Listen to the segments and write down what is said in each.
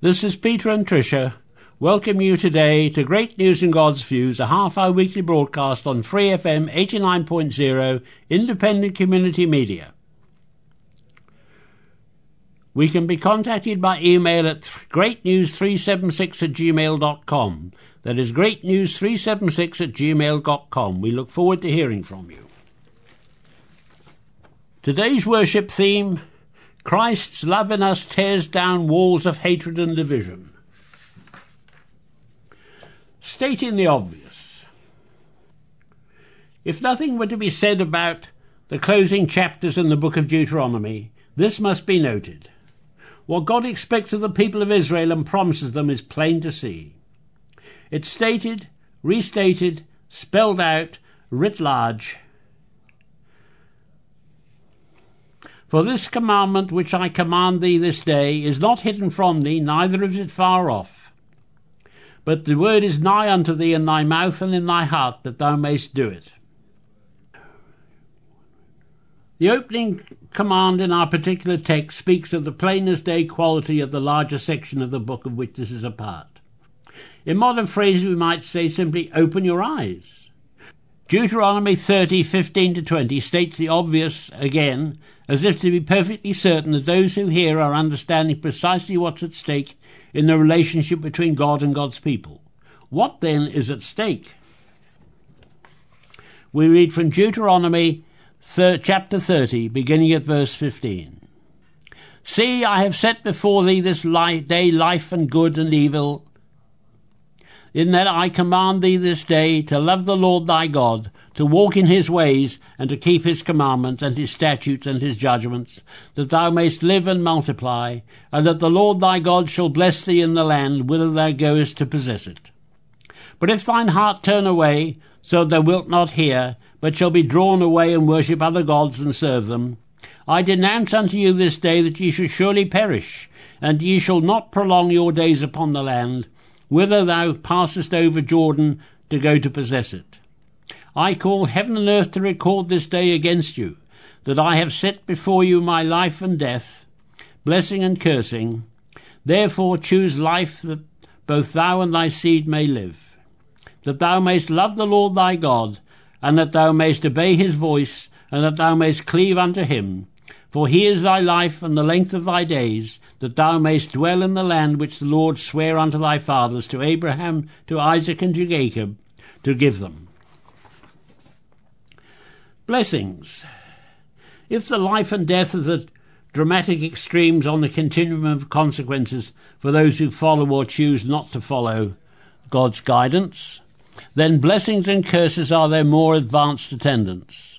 This is Peter and Tricia. Welcome you today to Great News and God's Views, a half hour weekly broadcast on Free FM 89.0 independent community media. We can be contacted by email at greatnews376 at gmail.com. That is greatnews376 at gmail.com. We look forward to hearing from you. Today's worship theme Christ's love in us tears down walls of hatred and division. Stating the obvious. If nothing were to be said about the closing chapters in the book of Deuteronomy, this must be noted. What God expects of the people of Israel and promises them is plain to see. It's stated, restated, spelled out, writ large, For this commandment which I command thee this day is not hidden from thee, neither is it far off. But the word is nigh unto thee in thy mouth and in thy heart, that thou mayst do it. The opening command in our particular text speaks of the plainest day quality of the larger section of the book of which this is a part. In modern phrases, we might say simply, open your eyes. Deuteronomy 30, 15 to 20 states the obvious again, as if to be perfectly certain that those who hear are understanding precisely what's at stake in the relationship between God and God's people. What then is at stake? We read from Deuteronomy thir- chapter 30, beginning at verse 15. See, I have set before thee this day life and good and evil, in that I command thee this day to love the Lord thy God, to walk in his ways, and to keep his commandments, and his statutes, and his judgments, that thou mayst live and multiply, and that the Lord thy God shall bless thee in the land whither thou goest to possess it. But if thine heart turn away, so that thou wilt not hear, but shall be drawn away and worship other gods and serve them, I denounce unto you this day that ye shall surely perish, and ye shall not prolong your days upon the land, whither thou passest over Jordan to go to possess it. I call heaven and earth to record this day against you, that I have set before you my life and death, blessing and cursing. Therefore choose life that both thou and thy seed may live, that thou mayst love the Lord thy God, and that thou mayst obey his voice, and that thou mayst cleave unto him. For he is thy life and the length of thy days, that thou mayst dwell in the land which the Lord sware unto thy fathers, to Abraham, to Isaac, and to Jacob, to give them. Blessings. If the life and death are the dramatic extremes on the continuum of consequences for those who follow or choose not to follow God's guidance, then blessings and curses are their more advanced attendants.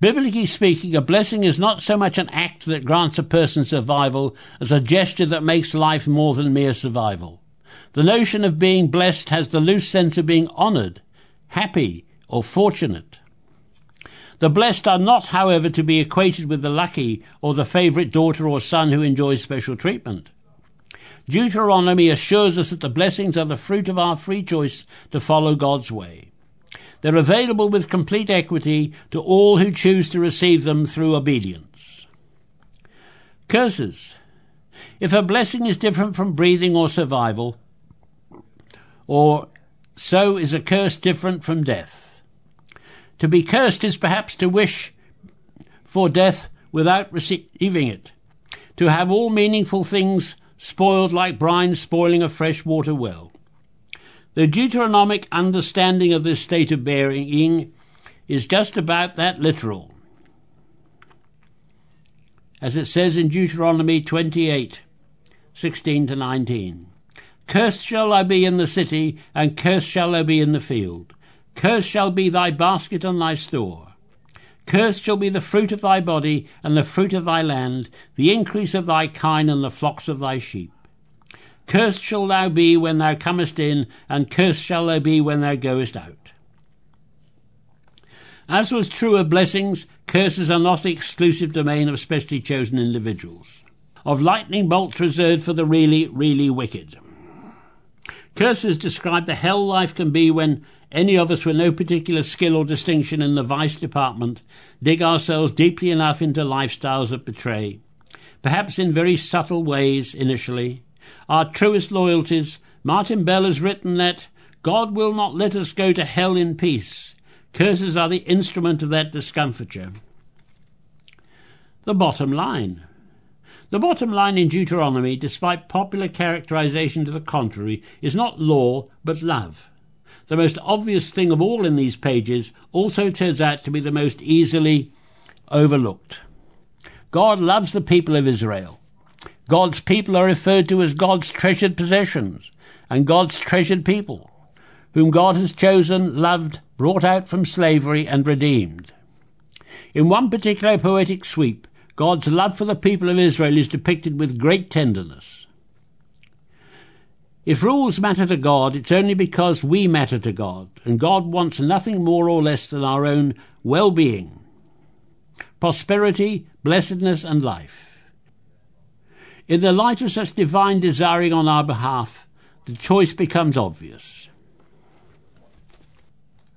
Biblically speaking, a blessing is not so much an act that grants a person survival as a gesture that makes life more than mere survival. The notion of being blessed has the loose sense of being honored, happy, or fortunate. The blessed are not, however, to be equated with the lucky or the favourite daughter or son who enjoys special treatment. Deuteronomy assures us that the blessings are the fruit of our free choice to follow God's way. They're available with complete equity to all who choose to receive them through obedience. Curses. If a blessing is different from breathing or survival, or so is a curse different from death. To be cursed is perhaps to wish for death without receiving it, to have all meaningful things spoiled like brine spoiling a fresh water well. The Deuteronomic understanding of this state of being is just about that literal. As it says in Deuteronomy 28 16 to 19. Cursed shall I be in the city, and cursed shall I be in the field. Cursed shall be thy basket and thy store. Cursed shall be the fruit of thy body, and the fruit of thy land, the increase of thy kine, and the flocks of thy sheep. Cursed shall thou be when thou comest in, and cursed shall thou be when thou goest out. As was true of blessings, curses are not the exclusive domain of specially chosen individuals. Of lightning bolts reserved for the really, really wicked. Curses describe the hell life can be when any of us with no particular skill or distinction in the vice department dig ourselves deeply enough into lifestyles that betray, perhaps in very subtle ways initially, our truest loyalties. Martin Bell has written that God will not let us go to hell in peace. Curses are the instrument of that discomfiture. The bottom line. The bottom line in Deuteronomy, despite popular characterization to the contrary, is not law but love. The most obvious thing of all in these pages also turns out to be the most easily overlooked. God loves the people of Israel. God's people are referred to as God's treasured possessions and God's treasured people, whom God has chosen, loved, brought out from slavery, and redeemed. In one particular poetic sweep, God's love for the people of Israel is depicted with great tenderness. If rules matter to God, it's only because we matter to God, and God wants nothing more or less than our own well being, prosperity, blessedness, and life. In the light of such divine desiring on our behalf, the choice becomes obvious.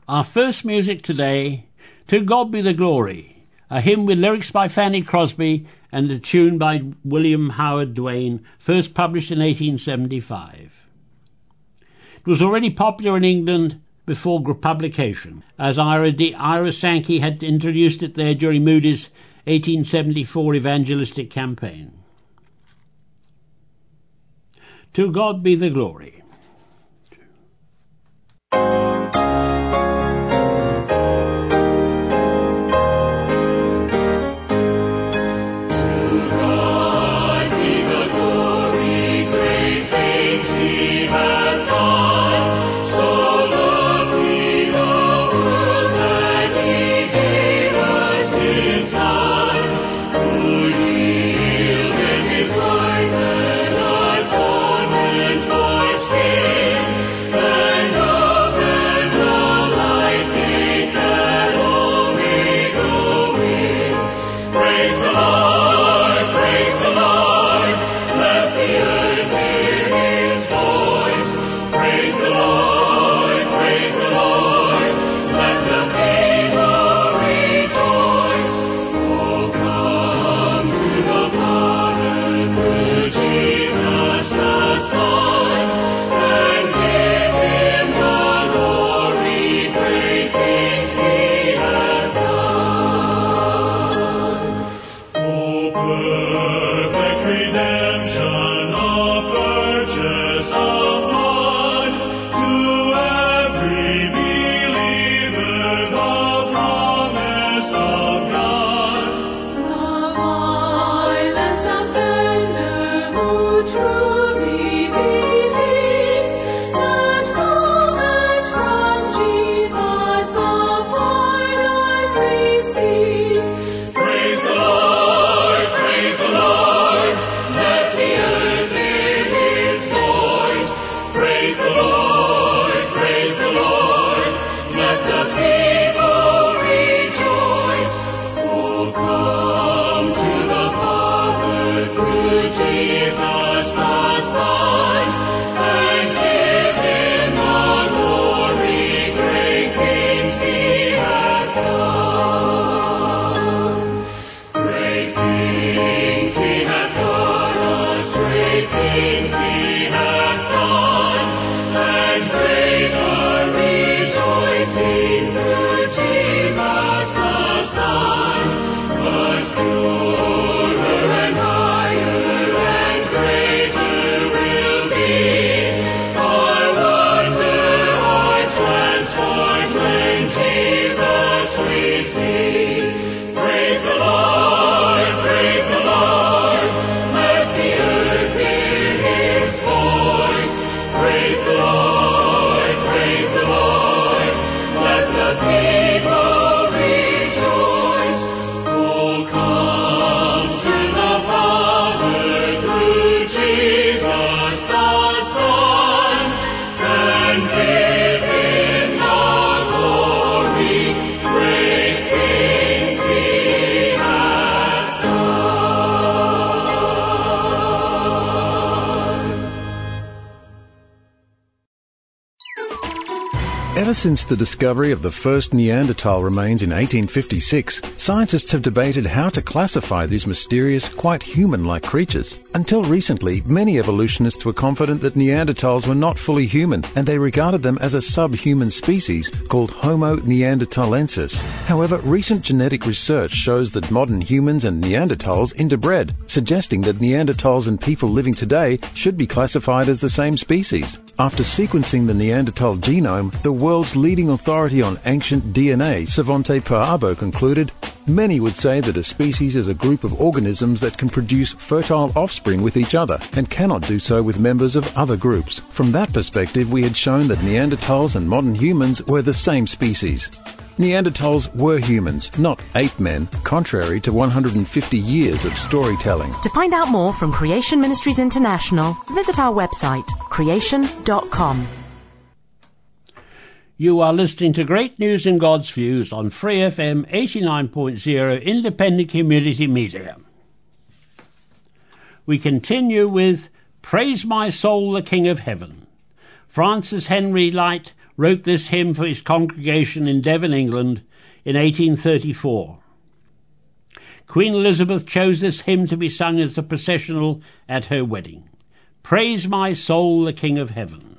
Our first music today, To God Be the Glory, a hymn with lyrics by Fanny Crosby and a tune by William Howard Doane, first published in 1875. It was already popular in England before publication, as Ira, D- Ira Sankey had introduced it there during Moody's 1874 evangelistic campaign. To God be the glory. Since the discovery of the first Neanderthal remains in 1856, scientists have debated how to classify these mysterious, quite human-like creatures. Until recently, many evolutionists were confident that Neanderthals were not fully human, and they regarded them as a subhuman species called Homo neanderthalensis. However, recent genetic research shows that modern humans and Neanderthals interbred, suggesting that Neanderthals and people living today should be classified as the same species. After sequencing the Neanderthal genome, the world's leading authority on ancient DNA, Svante Pääbo, concluded Many would say that a species is a group of organisms that can produce fertile offspring with each other and cannot do so with members of other groups. From that perspective, we had shown that Neanderthals and modern humans were the same species. Neanderthals were humans, not ape men, contrary to 150 years of storytelling. To find out more from Creation Ministries International, visit our website, creation.com. You are listening to Great News and God's Views on Free FM 89.0 Independent Community Media. We continue with Praise My Soul, the King of Heaven. Francis Henry Lyte wrote this hymn for his congregation in Devon, England in 1834. Queen Elizabeth chose this hymn to be sung as the processional at her wedding. Praise my soul, the King of Heaven.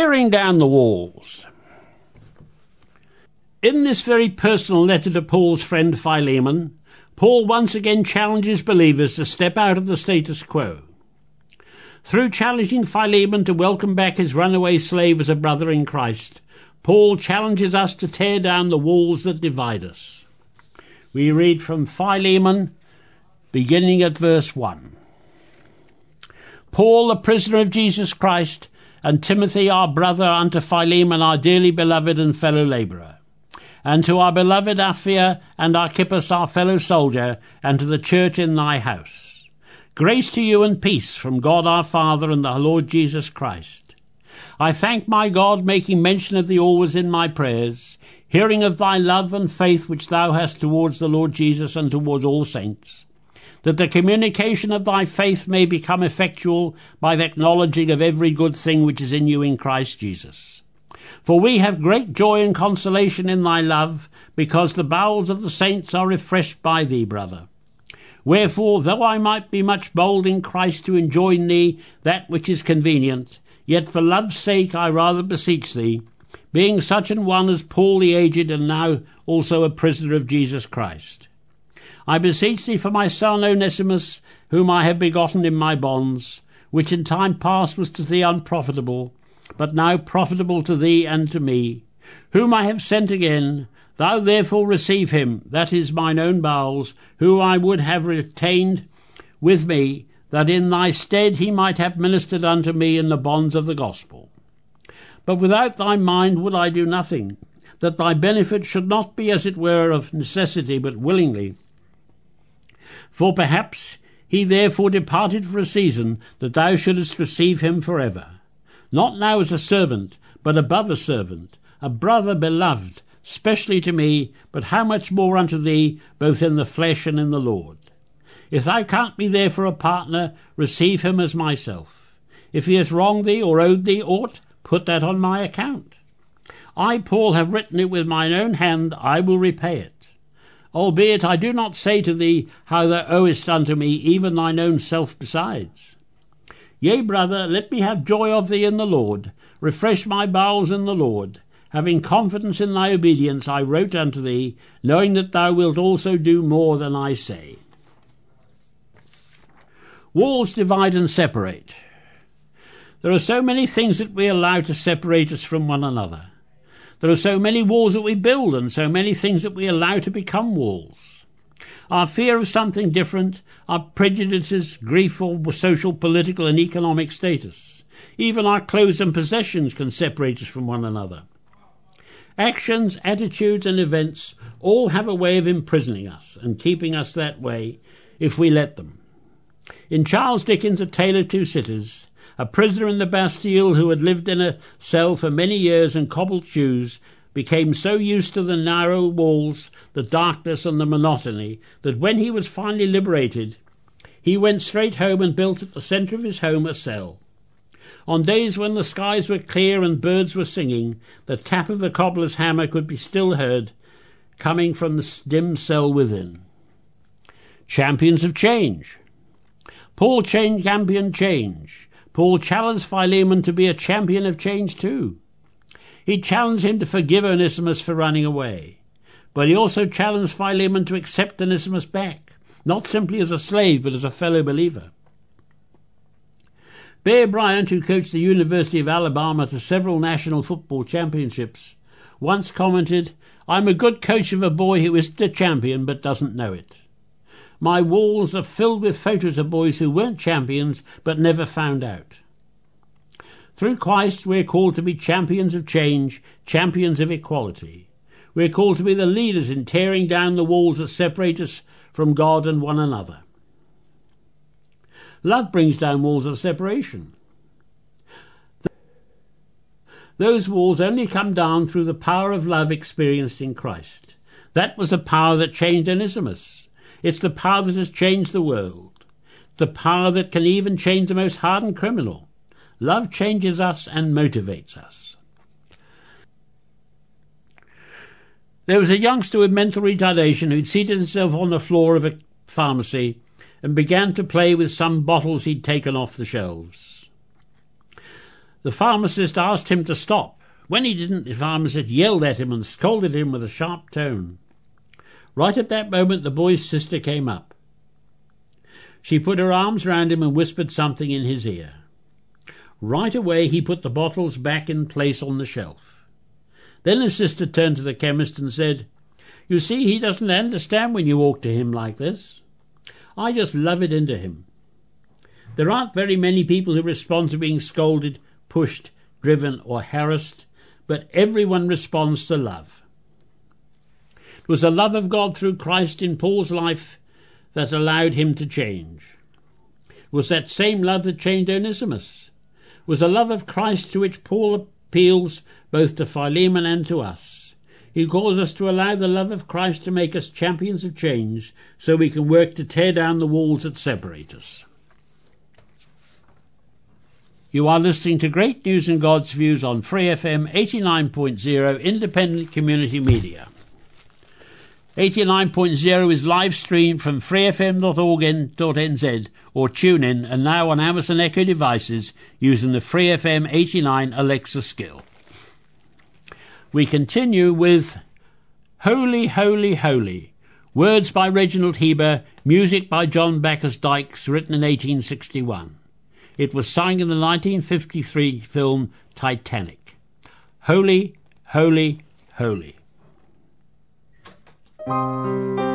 Tearing down the walls. In this very personal letter to Paul's friend Philemon, Paul once again challenges believers to step out of the status quo. Through challenging Philemon to welcome back his runaway slave as a brother in Christ, Paul challenges us to tear down the walls that divide us. We read from Philemon, beginning at verse 1. Paul, a prisoner of Jesus Christ, and Timothy, our brother, unto Philemon, our dearly beloved and fellow labourer, and to our beloved Apphia and Archippus, our fellow soldier, and to the church in thy house. Grace to you and peace from God our Father and the Lord Jesus Christ. I thank my God, making mention of thee always in my prayers, hearing of thy love and faith which thou hast towards the Lord Jesus and towards all saints that the communication of thy faith may become effectual by the acknowledging of every good thing which is in you in Christ Jesus. For we have great joy and consolation in thy love, because the bowels of the saints are refreshed by thee, brother. Wherefore, though I might be much bold in Christ to enjoin thee that which is convenient, yet for love's sake I rather beseech thee, being such an one as Paul the aged, and now also a prisoner of Jesus Christ I beseech thee for my son Onesimus, whom I have begotten in my bonds, which in time past was to thee unprofitable, but now profitable to thee and to me, whom I have sent again. Thou therefore receive him, that is mine own bowels, who I would have retained with me, that in thy stead he might have ministered unto me in the bonds of the gospel. But without thy mind would I do nothing, that thy benefit should not be as it were of necessity, but willingly for perhaps he therefore departed for a season, that thou shouldest receive him for ever. Not now as a servant, but above a servant, a brother beloved, specially to me, but how much more unto thee, both in the flesh and in the Lord. If thou count me therefore a partner, receive him as myself. If he has wronged thee or owed thee aught, put that on my account. I, Paul, have written it with mine own hand, I will repay it albeit I do not say to thee how thou owest unto me even thine own self besides. Yea, brother, let me have joy of thee in the Lord, refresh my bowels in the Lord. Having confidence in thy obedience, I wrote unto thee, knowing that thou wilt also do more than I say. Walls divide and separate. There are so many things that we allow to separate us from one another. There are so many walls that we build and so many things that we allow to become walls. Our fear of something different, our prejudices, grief for social, political, and economic status. Even our clothes and possessions can separate us from one another. Actions, attitudes, and events all have a way of imprisoning us and keeping us that way if we let them. In Charles Dickens' A Tale of Two Cities, a prisoner in the Bastille who had lived in a cell for many years in cobbled shoes became so used to the narrow walls, the darkness, and the monotony that when he was finally liberated, he went straight home and built at the centre of his home a cell. On days when the skies were clear and birds were singing, the tap of the cobbler's hammer could be still heard coming from the dim cell within. Champions of change. Paul championed change. Paul challenged Philemon to be a champion of change too. He challenged him to forgive Onesimus for running away. But he also challenged Philemon to accept Onesimus back, not simply as a slave, but as a fellow believer. Bear Bryant, who coached the University of Alabama to several national football championships, once commented, I'm a good coach of a boy who isn't a champion but doesn't know it. My walls are filled with photos of boys who weren't champions but never found out. Through Christ, we're called to be champions of change, champions of equality. We're called to be the leaders in tearing down the walls that separate us from God and one another. Love brings down walls of separation. Those walls only come down through the power of love experienced in Christ. That was the power that changed Onesimus. It's the power that has changed the world, the power that can even change the most hardened criminal. Love changes us and motivates us. There was a youngster with mental retardation who'd seated himself on the floor of a pharmacy and began to play with some bottles he'd taken off the shelves. The pharmacist asked him to stop. When he didn't, the pharmacist yelled at him and scolded him with a sharp tone. Right at that moment, the boy's sister came up. She put her arms round him and whispered something in his ear. Right away, he put the bottles back in place on the shelf. Then his sister turned to the chemist and said, You see, he doesn't understand when you walk to him like this. I just love it into him. There aren't very many people who respond to being scolded, pushed, driven, or harassed, but everyone responds to love. Was the love of God through Christ in Paul's life that allowed him to change. Was that same love that changed Onesimus was the love of Christ to which Paul appeals both to Philemon and to us. He calls us to allow the love of Christ to make us champions of change so we can work to tear down the walls that separate us. You are listening to Great News and God's Views on Free FM 89.0 Independent Community Media. 89.0 is live streamed from freefm.org.nz or tune in and now on Amazon Echo devices using the FreeFM 89 Alexa skill. We continue with Holy, Holy, Holy. Words by Reginald Heber, music by John Bacchus Dykes, written in 1861. It was sung in the 1953 film Titanic. Holy, Holy, Holy thank you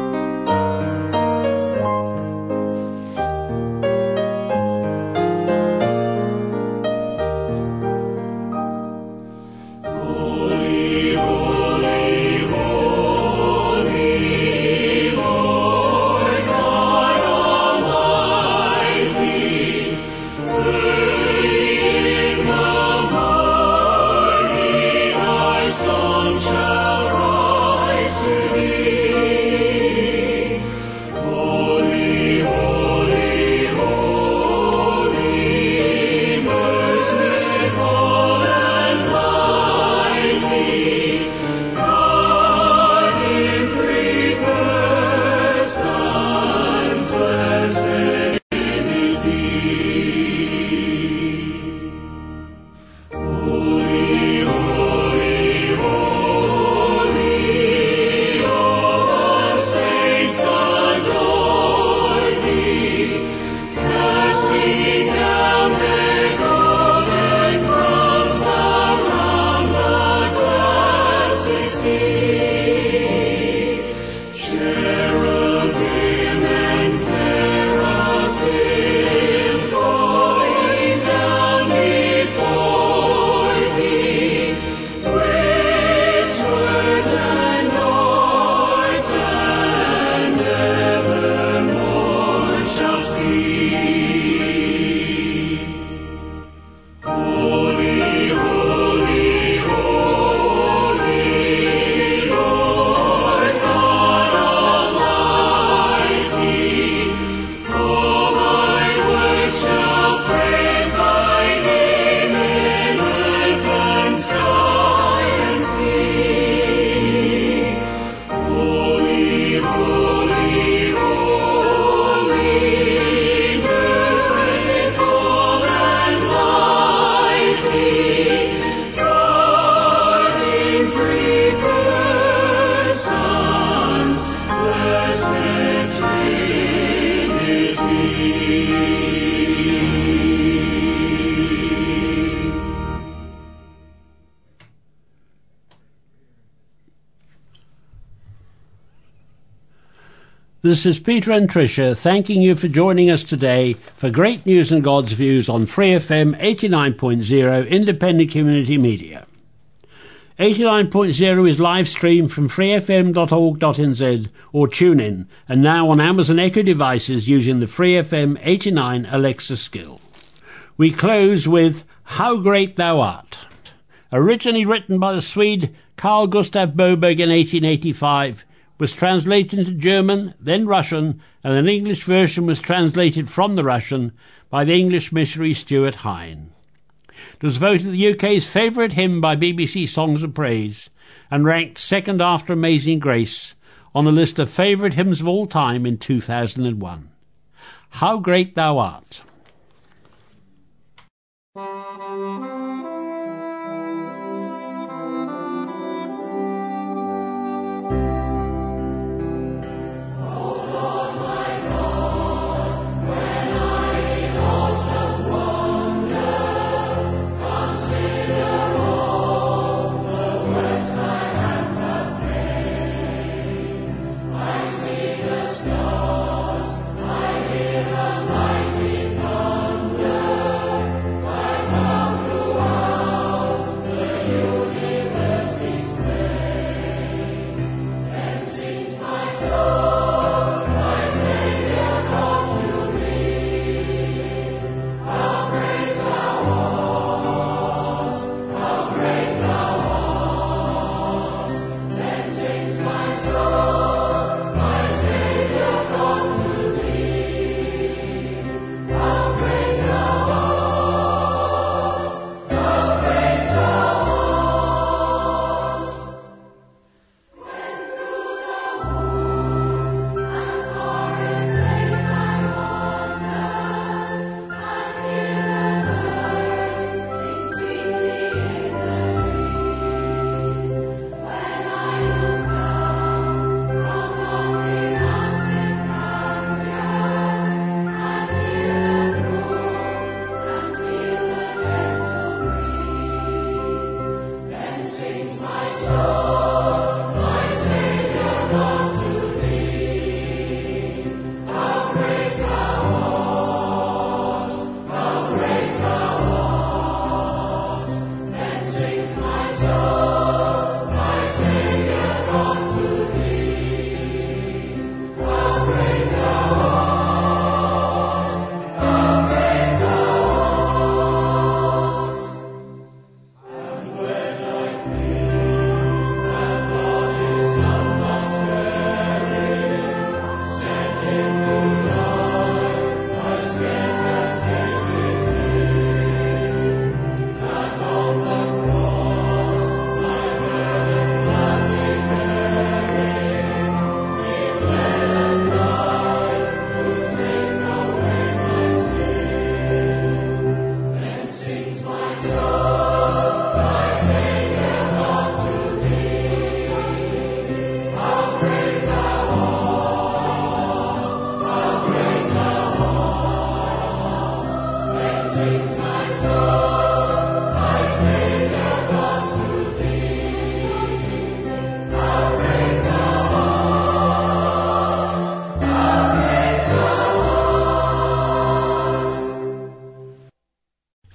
This is Peter and Tricia thanking you for joining us today for great news and God's views on Free FM 89.0 Independent Community Media. 89.0 is live streamed from freefm.org.nz or tune in and now on Amazon Echo devices using the Free FM 89 Alexa skill. We close with How Great Thou Art. Originally written by the Swede Carl Gustav Boberg in 1885, was translated into German, then Russian, and an English version was translated from the Russian by the English missionary Stuart Hine. It was voted the UK's favourite hymn by BBC Songs of Praise and ranked second after Amazing Grace on a list of favourite hymns of all time in 2001. How Great Thou Art!